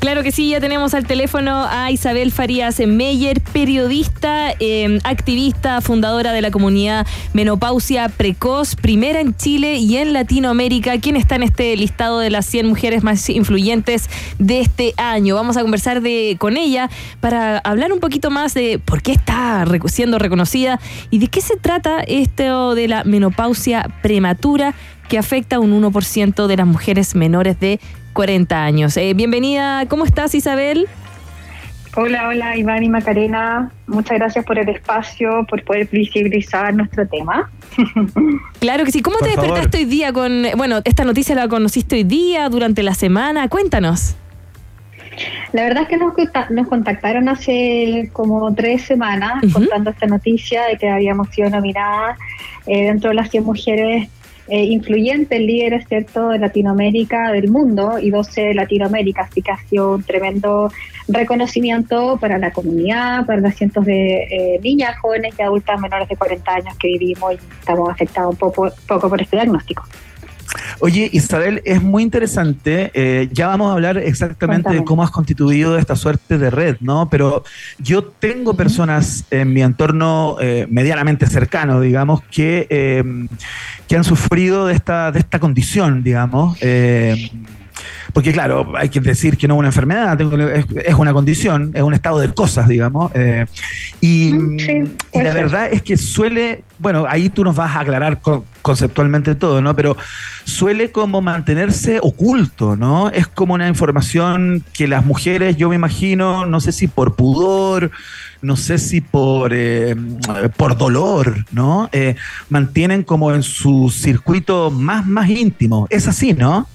Claro que sí, ya tenemos al teléfono a Isabel Farías Meyer, periodista, eh, activista, fundadora de la comunidad Menopausia Precoz, primera en Chile y en Latinoamérica, quien está en este listado de las 100 mujeres más influyentes de este año. Vamos a conversar de, con ella para hablar un poquito más de por qué está siendo reconocida y de qué se trata esto de la menopausia prematura que afecta a un 1% de las mujeres menores de 40 años. Eh, bienvenida, ¿cómo estás Isabel? Hola, hola Iván y Macarena. Muchas gracias por el espacio, por poder visibilizar nuestro tema. Claro que sí. ¿Cómo Por te favor. despertaste hoy día con, bueno, esta noticia la conociste hoy día, durante la semana? Cuéntanos. La verdad es que nos, conta- nos contactaron hace como tres semanas contando esta noticia de que habíamos sido nominadas eh, dentro de las 100 mujeres eh, influyentes, líderes, ¿cierto?, de Latinoamérica, del mundo y 12 de Latinoamérica. Así que ha sido un tremendo reconocimiento para la comunidad, para los cientos de eh, niñas, jóvenes y adultas menores de 40 años que vivimos y estamos afectados un poco, poco por este diagnóstico. Oye, Isabel, es muy interesante. eh, ya vamos a hablar exactamente de cómo has constituido esta suerte de red, ¿no? Pero yo tengo personas en mi entorno eh, medianamente cercano, digamos, que, eh, que han sufrido de esta, de esta condición, digamos. Porque claro, hay que decir que no es una enfermedad, es, una condición, es un estado de cosas, digamos. eh, y, y la verdad es que suele, bueno, ahí tú nos vas a aclarar co- conceptualmente todo, ¿no? Pero suele como mantenerse oculto, ¿no? Es como una información que las mujeres, yo me imagino, no sé si por pudor, no sé si por, eh, por dolor, ¿no? Eh, mantienen como en su circuito más, más íntimo. Es así, ¿no?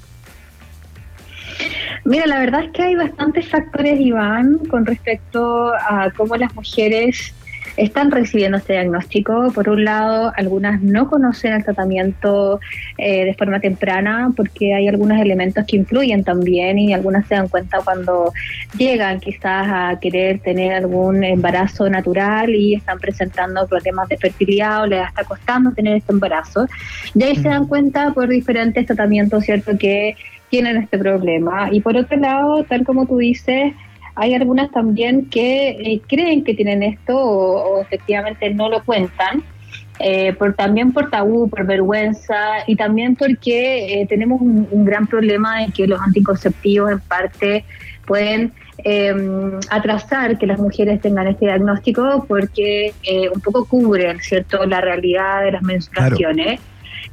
Mira, la verdad es que hay bastantes factores, Iván, con respecto a cómo las mujeres están recibiendo este diagnóstico. Por un lado, algunas no conocen el tratamiento eh, de forma temprana porque hay algunos elementos que influyen también y algunas se dan cuenta cuando llegan quizás a querer tener algún embarazo natural y están presentando problemas de fertilidad o les está costando tener este embarazo. Y ahí se dan cuenta por diferentes tratamientos, ¿cierto?, que tienen este problema. Y por otro lado, tal como tú dices, hay algunas también que eh, creen que tienen esto o, o efectivamente no lo cuentan. eh, por, también por tabú, por vergüenza y también porque eh, tenemos un, un gran problema de que los anticonceptivos en parte pueden eh, atrasar que las mujeres tengan este diagnóstico porque eh, un poco cubren cierto la realidad de las menstruaciones.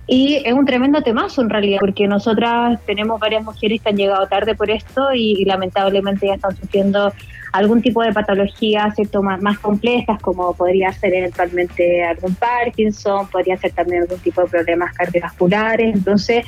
Y es un tremendo temazo en realidad, porque nosotras tenemos varias mujeres que han llegado tarde por esto y, lamentablemente ya están sufriendo algún tipo de patología ¿cierto? Más, más complejas, como podría ser eventualmente algún Parkinson, podría ser también algún tipo de problemas cardiovasculares. Entonces,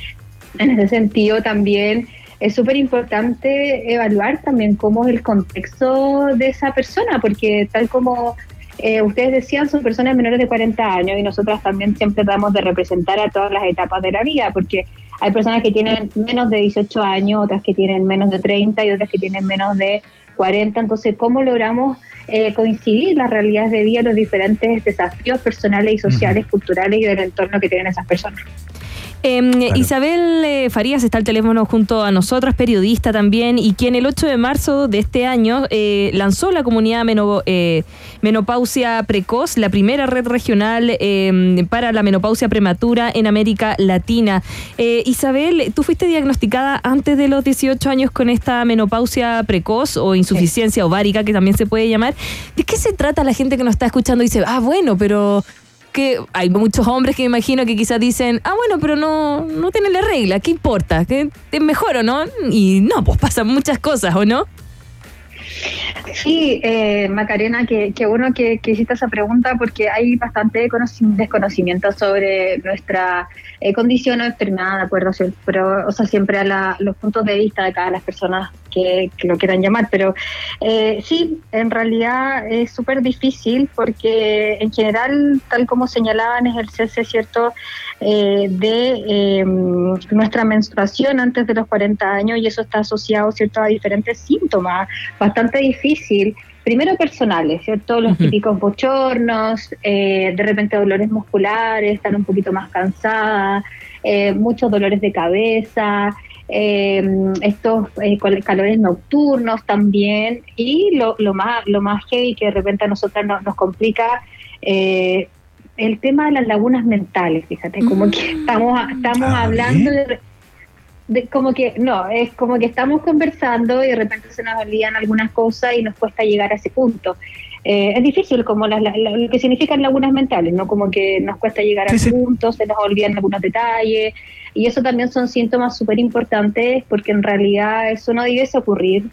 en ese sentido también es súper importante evaluar también cómo es el contexto de esa persona, porque tal como eh, ustedes decían, son personas menores de 40 años y nosotras también siempre tratamos de representar a todas las etapas de la vida, porque hay personas que tienen menos de 18 años, otras que tienen menos de 30 y otras que tienen menos de 40. Entonces, ¿cómo logramos eh, coincidir las realidades de vida, los diferentes desafíos personales y sociales, culturales y del entorno que tienen esas personas? Em, Isabel eh, Farías está al teléfono junto a nosotras, periodista también, y quien el 8 de marzo de este año eh, lanzó la comunidad Meno- eh, Menopausia Precoz, la primera red regional em, para la menopausia prematura en América Latina. Eh, Isabel, tú fuiste diagnosticada antes de los 18 años con esta menopausia precoz o insuficiencia ovárica, que también se puede llamar. ¿De qué se trata la gente que nos está escuchando y dice, ah, bueno, pero que hay muchos hombres que me imagino que quizás dicen, ah, bueno, pero no, no tiene la regla, ¿qué importa? ¿Que es mejor o no? Y no, pues pasan muchas cosas, ¿o no? Sí, eh, Macarena, que, bueno que, hiciste esa pregunta porque hay bastante conoci- desconocimiento sobre nuestra eh, condición o enfermedad, ¿de acuerdo? Pero, o sea, siempre a la- los puntos de vista de cada las personas que, que lo quieran llamar, pero eh, sí, en realidad es súper difícil porque en general, tal como señalaban, ejercerse, ¿cierto?, eh, de eh, nuestra menstruación antes de los 40 años y eso está asociado, ¿cierto?, a diferentes síntomas, bastante difícil. Primero personales, ¿cierto? Los típicos bochornos, eh, de repente dolores musculares, estar un poquito más cansada, eh, muchos dolores de cabeza, eh, estos eh, col- calores nocturnos también y lo, lo más lo más heavy que de repente a nosotras nos, nos complica eh, el tema de las lagunas mentales, fíjate, como que estamos estamos Ah, hablando de, de- como que no, es como que estamos conversando y de repente se nos olvidan algunas cosas y nos cuesta llegar a ese punto. Eh, es difícil como las- la- la- lo que significan lagunas mentales, ¿no? Como que nos cuesta llegar a puntos, se nos olvidan algunos detalles y eso también son síntomas súper importantes porque en realidad eso no debiese ocurrir.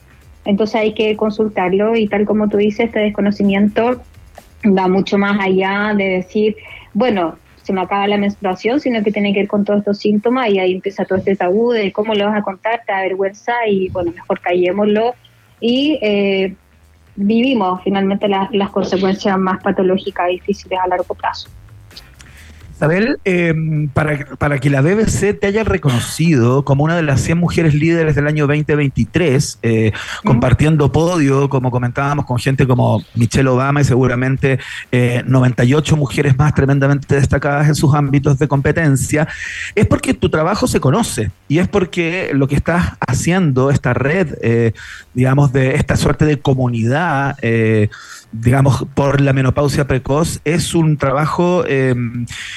Entonces hay que consultarlo y tal como tú dices, este desconocimiento va mucho más allá de decir, bueno, se me acaba la menstruación, sino que tiene que ver con todos estos síntomas y ahí empieza todo este tabú de cómo lo vas a contar, te da vergüenza y bueno, mejor callémoslo y eh, vivimos finalmente las- las consecuencias más patológicas y difíciles a largo plazo. Isabel, eh, para, para que la BBC te haya reconocido como una de las 100 mujeres líderes del año 2023, eh, compartiendo podio, como comentábamos, con gente como Michelle Obama y seguramente eh, 98 mujeres más tremendamente destacadas en sus ámbitos de competencia, es porque tu trabajo se conoce y es porque lo que estás haciendo, esta red, eh, digamos, de esta suerte de comunidad, eh, digamos, por la menopausia precoz, es un trabajo eh,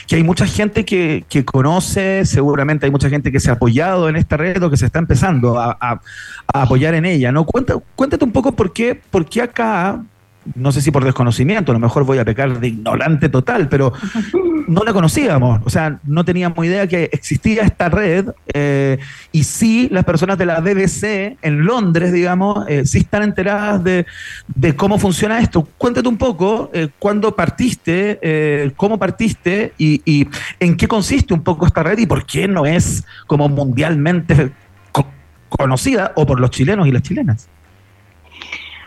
que hay mucha gente que, que conoce, seguramente hay mucha gente que se ha apoyado en esta red o que se está empezando a, apoyar en ella, ¿no? Cuéntate un poco por qué, por qué acá, no sé si por desconocimiento, a lo mejor voy a pecar de ignorante total, pero no la conocíamos, o sea, no teníamos idea que existía esta red eh, y sí las personas de la BBC en Londres, digamos, eh, sí están enteradas de, de cómo funciona esto. Cuéntate un poco eh, cuándo partiste, eh, cómo partiste y, y en qué consiste un poco esta red y por qué no es como mundialmente co- conocida o por los chilenos y las chilenas.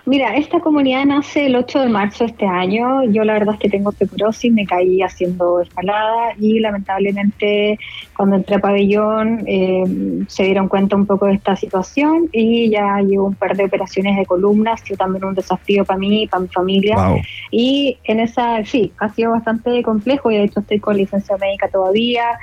Mira, esta comunidad nace el 8 de marzo de este año. Yo la verdad es que tengo osteoporosis, me caí haciendo escalada y lamentablemente cuando entré a pabellón eh, se dieron cuenta un poco de esta situación y ya llevo un par de operaciones de columnas, que también un desafío para mí y para mi familia. Wow. Y en esa, sí, ha sido bastante complejo y de hecho estoy con licencia médica todavía.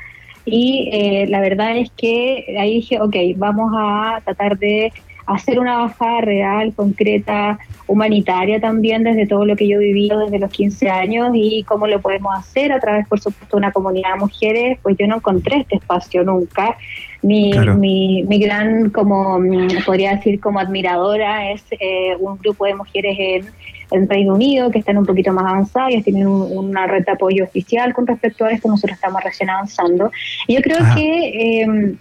Y eh, la verdad es que ahí dije, ok, vamos a tratar de hacer una bajada real, concreta, humanitaria también desde todo lo que yo he vivido desde los 15 años y cómo lo podemos hacer a través, por supuesto, de una comunidad de mujeres, pues yo no encontré este espacio nunca. Mi, Claro. mi, mi gran, como mm, podría decir, como admiradora es eh, un grupo de mujeres en, en Reino Unido que están un poquito más avanzadas, ellas tienen un- una red de apoyo oficial con respecto a esto, nosotros estamos recién avanzando. Y yo creo que... eh,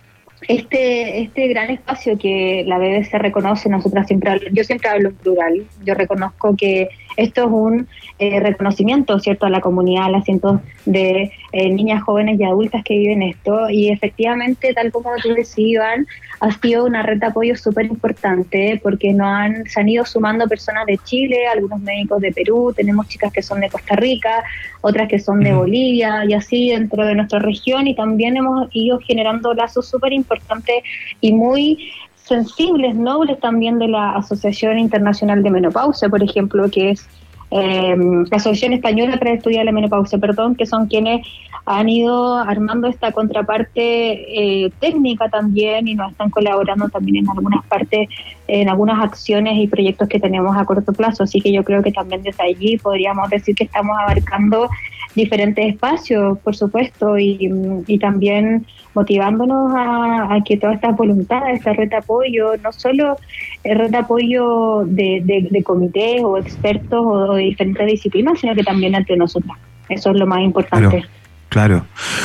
este, este gran espacio que la BBC reconoce, nosotras siempre hablo- yo siempre hablo en plural, yo reconozco que esto es un eh, reconocimiento, ¿cierto?, a la comunidad, a las cientos de eh, niñas, jóvenes y adultas que viven esto, y efectivamente, tal como tú decías, Iván, ha sido una red de apoyo súper importante, porque no han, se han ido sumando personas de Chile, algunos médicos de Perú, tenemos chicas que son de Costa Rica, otras que son de Bolivia, y así dentro de nuestra región, y también hemos ido generando lazos súper importantes y muy sensibles, nobles también de la Asociación Internacional de Menopausia, por ejemplo, que es eh, la Asociación Española para Estudiar la Menopausia, perdón, que son quienes han ido armando esta contraparte eh, técnica también y nos están colaborando también en algunas partes, en algunas acciones y proyectos que tenemos a corto plazo. Así que yo creo que también desde allí podríamos decir que estamos abarcando diferentes espacios, por supuesto, y, y también motivándonos a, que todas estas voluntades, esta red de apoyo, no solo red de apoyo de, de, comités o expertos o, de diferentes disciplinas, sino que también entre nosotras. Eso es lo más importante.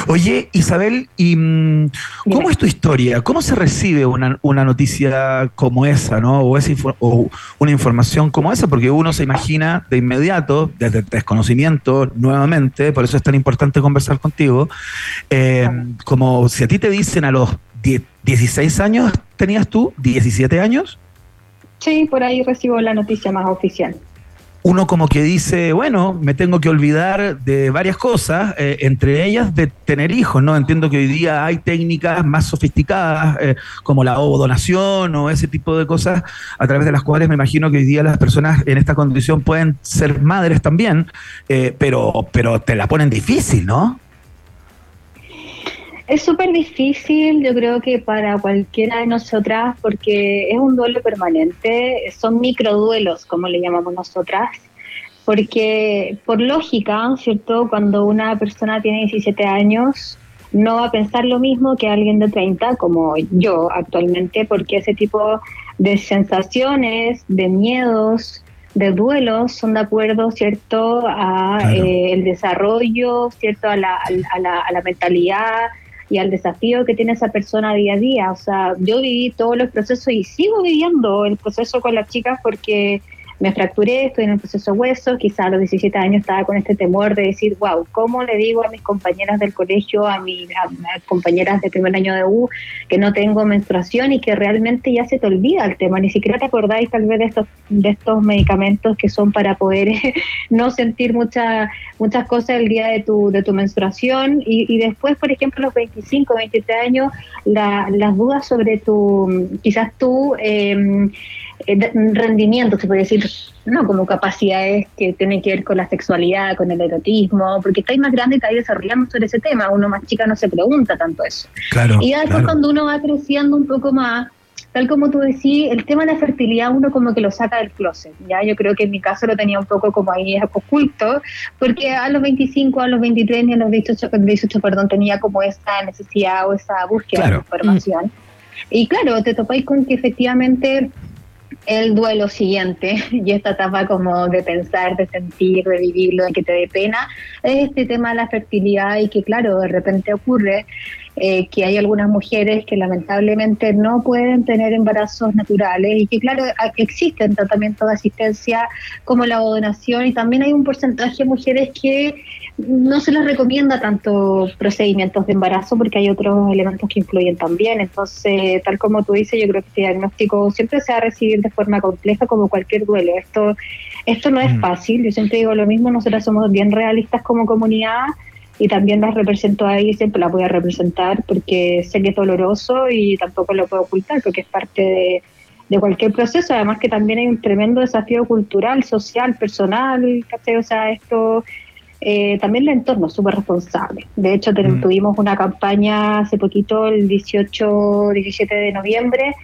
Oye, Isabel, ¿y mm, cómo es tu historia? ¿Cómo se recibe una, una noticia como esa, ¿no? O, esa o una información como esa? Porque uno se imagina de inmediato, desde el desconocimiento, nuevamente, por eso es tan importante conversar contigo, eh, como si a ti te dicen a los 10 16 años, ¿tenías tú? ¿17 años? Sí, por ahí recibo la noticia más oficial. Uno como que dice, bueno, me tengo que olvidar de varias cosas, eh, entre ellas de tener hijos, ¿no? Entiendo que hoy día hay técnicas más sofisticadas, eh, como la ovodonación o ese tipo de cosas, a través de las cuales me imagino que hoy día las personas en esta condición pueden ser madres también, eh, pero, pero te la ponen difícil, ¿no? Es súper difícil, yo creo que para cualquiera de nosotras, porque es un duelo permanente, son microduelos, como le llamamos nosotras, porque por lógica, ¿cierto? Cuando una persona tiene 17 años, no va a pensar lo mismo que alguien de 30, como yo actualmente, porque ese tipo de sensaciones, de miedos, de duelos son de acuerdo, ¿cierto?, a eh, el desarrollo, ¿cierto?, a la, a la, a la mentalidad y al desafío que tiene esa persona día a día. O sea, yo viví todos los procesos y sigo viviendo el proceso con las chicas porque me fracturé, estoy en el proceso hueso, quizá a los 17 años estaba con este temor de decir, wow, ¿cómo le digo a mis compañeras del colegio, a mis a- a compañeras de primer año de U, que no tengo menstruación y que realmente ya se te olvida el tema? Ni siquiera te acordáis tal vez de estos, de estos medicamentos que son para poder no sentir mucha, muchas cosas el día de tu, de tu menstruación y, y después, por ejemplo, a los 25, 23 años, la- las dudas sobre tu, quizás tú... eh, rendimiento, se puede decir, no como capacidades que tienen que ver con la sexualidad, con el erotismo, porque estáis más grande y estáis desarrollando sobre ese tema, uno más chica no se pregunta tanto eso. Claro. y después cuando uno va creciendo un poco más, tal como tú decís, el tema de la fertilidad uno como que lo saca del closet, ya yo creo que en mi caso lo tenía un poco como ahí oculto, porque a los 25, a los 23 ni a los 18, 18 perdón, tenía como esa necesidad o esa búsqueda Claro. de información. Y claro, te topáis con que efectivamente el duelo siguiente. Y esta etapa como de pensar, de sentir, de vivirlo, de que te dé pena, es este tema de la fertilidad y que claro, de repente ocurre eh, que hay algunas mujeres que lamentablemente no pueden tener embarazos naturales y que claro, existen tratamientos de asistencia como la donación y también hay un porcentaje de mujeres que no se les recomienda tanto procedimientos de embarazo porque hay otros elementos que influyen también. Entonces, tal como tú dices, yo creo que este diagnóstico siempre se va a recibir de forma compleja como cualquier duelo. Esto, esto no es Mm. fácil. Yo siempre digo lo mismo, nosotras somos bien realistas como comunidad y también las represento ahí y siempre las voy a representar porque sé que es doloroso y tampoco lo puedo ocultar porque es parte de, de cualquier proceso. Además que también hay un tremendo desafío cultural, social, personal, ¿cachai? O sea, esto eh, también el entorno es súper responsable. De hecho, Mm. tuvimos una campaña hace poquito, el 18, 17 de noviembre,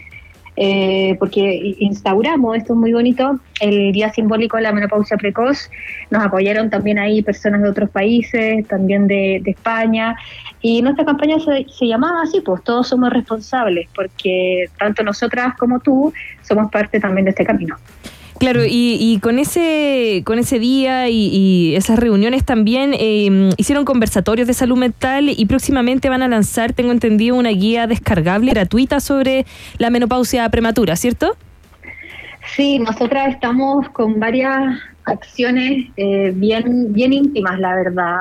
eh, porque instauramos, esto es muy bonito, el Día Simbólico de la Menopausia Precoz. Nos apoyaron también ahí personas de otros países, también de, de España. Y nuestra campaña se, se llamaba así, pues todos somos responsables, porque tanto nosotras como tú somos parte también de este camino. Claro, y, y con ese con ese día y, esas reuniones también eh, hicieron conversatorios de salud mental y próximamente van a lanzar, tengo entendido, una guía descargable gratuita sobre la menopausia prematura, ¿cierto? Sí, nosotras estamos con varias acciones eh, bien, bien íntimas, la verdad.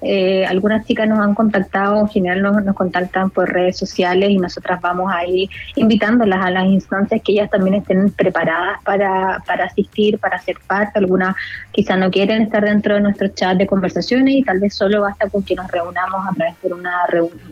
Eh, algunas chicas nos han contactado, en general nos, contactan por redes sociales y nosotras vamos ahí invitándolas a las instancias que ellas también estén preparadas para, para asistir, para ser parte. Algunas quizás no quieren estar dentro de nuestro chat de conversaciones y tal vez solo basta con que nos reunamos a través por una,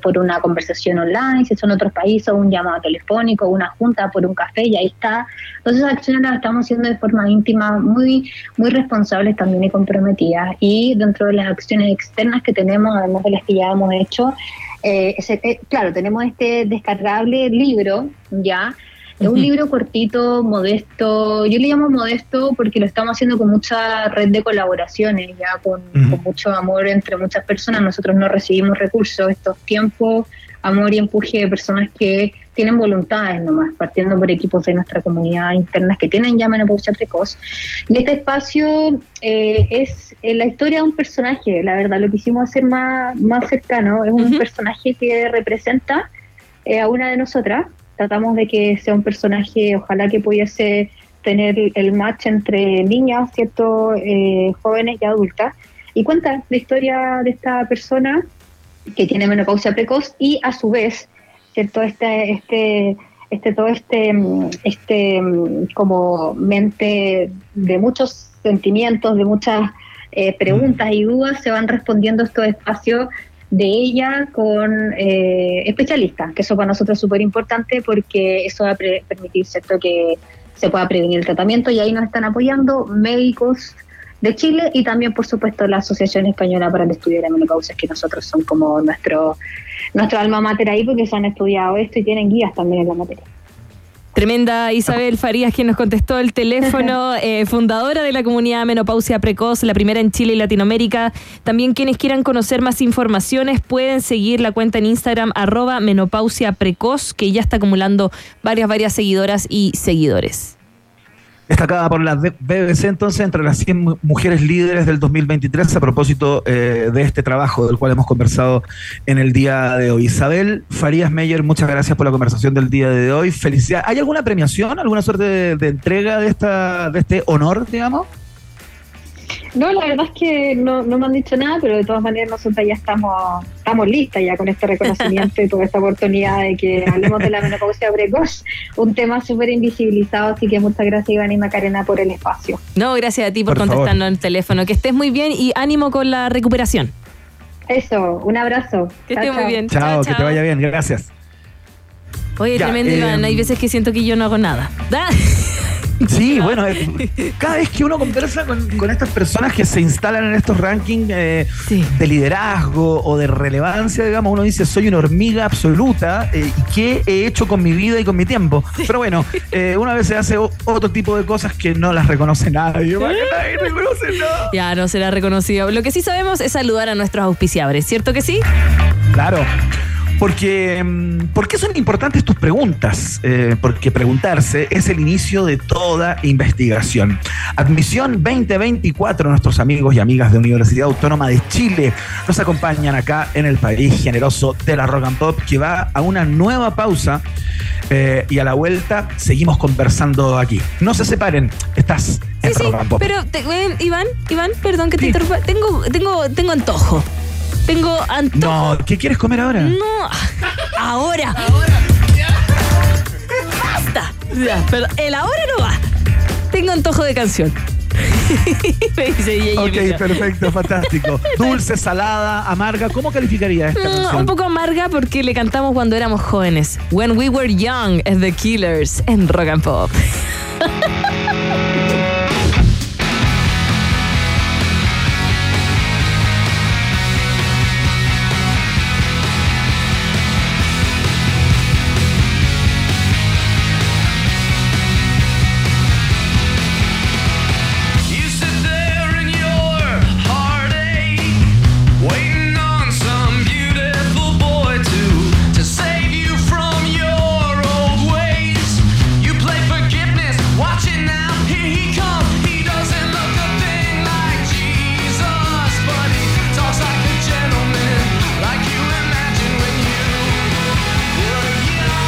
por una conversación online, si son otros países, un llamado telefónico, una junta por un café y ahí está. Entonces esas acciones las estamos haciendo de forma íntima, muy, muy responsables también y comprometidas. Y dentro de las acciones externas que tenemos, además de las que ya hemos hecho, eh, ese- eh, claro, tenemos este descargable libro, ya, es un libro cortito, modesto. Yo le llamo modesto porque lo estamos haciendo con mucha red de colaboraciones, ya con, con mucho amor entre muchas personas. Nosotros no recibimos recursos. Estos tiempos, amor y empuje de personas que tienen voluntades nomás, partiendo por equipos de nuestra comunidad internas que tienen ya menopausia precoz. Y este espacio eh, es eh, la historia de un personaje, la verdad, lo quisimos hacer más, más cercano, es un personaje que representa eh, a una de nosotras, tratamos de que sea un personaje, ojalá que pudiese tener el match entre niñas, ¿cierto? Eh, jóvenes y adultas, y cuenta la historia de esta persona que tiene menopausia precoz y a su vez, ¿cierto? Este, este, este, todo este, mm, este mm, como mente de muchos sentimientos, de muchas eh, preguntas y dudas, se van respondiendo estos espacios de ella con eh, especialistas, que eso para nosotros es súper importante porque eso va a pre- permitir, ¿cierto?, que se pueda prevenir el tratamiento y ahí nos están apoyando médicos de Chile y también, por supuesto, la Asociación Española para el Estudio de la Menopausia, que nosotros son como nuestro, nuestro alma mater ahí porque se han estudiado esto y tienen guías también en la materia. Tremenda Isabel Farías, quien nos contestó el teléfono, eh, fundadora de la comunidad Menopausia Precoz, la primera en Chile y Latinoamérica. También quienes quieran conocer más informaciones pueden seguir la cuenta en Instagram arroba menopausia precoz, que ya está acumulando varias, varias seguidoras y seguidores. Destacada por la BBC entonces entre las 100 mu- mujeres líderes del 2023 a propósito eh, de este trabajo del cual hemos conversado en el día de hoy. Isabel Farías Meyer, muchas gracias por la conversación del día de hoy. Felicidades. ¿Hay alguna premiación, alguna suerte de, de entrega de, esta, de este honor, digamos? No, la verdad es que no, no me han dicho nada, pero de todas maneras nosotros ya estamos, estamos listas ya con este reconocimiento y toda esta oportunidad de que hablemos de la menopausia precoz, un tema súper invisibilizado, así que muchas gracias Iván y Macarena por el espacio. No, gracias a ti por, Por contestarnos en el teléfono. Que estés muy bien y ánimo con la recuperación. Eso, un abrazo. Que estés muy bien. Chao, que te vaya bien, gracias. Oye, Ya, tremendo eh, Iván. Hay veces que siento que yo no hago nada. ¿Da? Sí, bueno, eh, cada vez que uno conversa con, con estas personas que se instalan en estos rankings eh, de liderazgo o de relevancia, digamos, uno dice, soy una hormiga absoluta eh, y qué he hecho con mi vida y con mi tiempo. Pero bueno, eh, una vez se hace otro tipo de cosas que no las reconoce nadie. Nadie reconoce nada. Ya no será reconocido. Lo que sí sabemos es saludar a nuestros auspiciadores, ¿cierto que sí? Claro. Porque, mm, ¿por qué son importantes tus preguntas? Eh, porque preguntarse es el inicio de toda investigación. Admisión 2024, nuestros amigos y amigas de Universidad Autónoma de Chile nos acompañan acá en el país generoso de la Rock and Pop que va a una nueva pausa eh, y a la vuelta seguimos conversando aquí. No se separen, estás en Rock and Pop. Pero, te- eh, Iván, Iván, perdón que te interrumpa. Tengo, tengo, tengo antojo. Tengo antojo. No, ¿qué quieres comer ahora? No, ahora. Basta. Ya, pero el ahora no va. Tengo antojo de canción. Me dice Yeye, Ok, mira. perfecto, fantástico. Dulce, salada, amarga, ¿cómo calificaría esta Mm, canción? un poco amarga porque le cantamos cuando éramos jóvenes. When we were young, es The Killers en Rock and Pop.